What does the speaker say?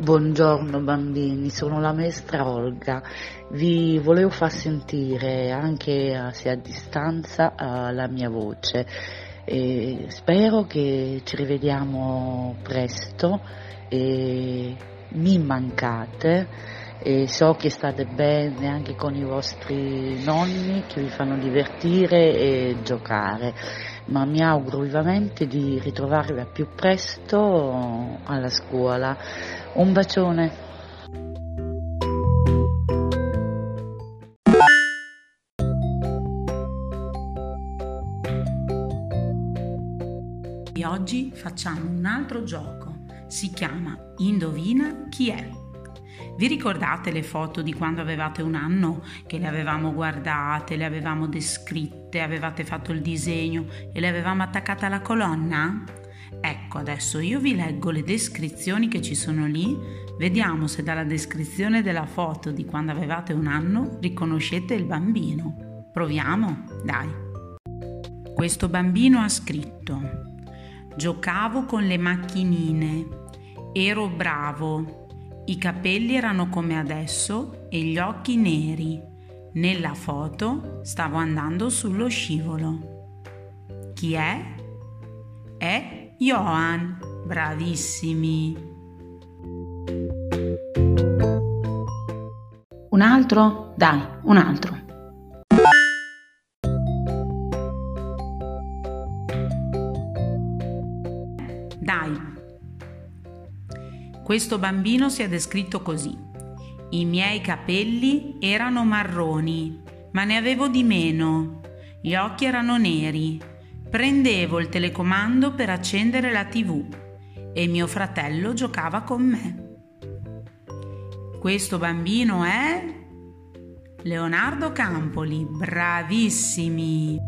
Buongiorno bambini, sono la maestra Olga. Vi volevo far sentire anche se a distanza la mia voce. E spero che ci rivediamo presto e mi mancate e so che state bene anche con i vostri nonni che vi fanno divertire e giocare, ma mi auguro vivamente di ritrovarvi più presto alla scuola. Un bacione. E oggi facciamo un altro gioco. Si chiama Indovina chi è. Vi ricordate le foto di quando avevate un anno che le avevamo guardate, le avevamo descritte, avevate fatto il disegno e le avevamo attaccate alla colonna? Ecco, adesso io vi leggo le descrizioni che ci sono lì, vediamo se dalla descrizione della foto di quando avevate un anno riconoscete il bambino. Proviamo? Dai. Questo bambino ha scritto Giocavo con le macchinine, ero bravo, i capelli erano come adesso e gli occhi neri. Nella foto stavo andando sullo scivolo. Chi è? È Johan. Bravissimi. Un altro? Dai, un altro. Dai, questo bambino si è descritto così. I miei capelli erano marroni, ma ne avevo di meno. Gli occhi erano neri. Prendevo il telecomando per accendere la tv e mio fratello giocava con me. Questo bambino è Leonardo Campoli, bravissimi!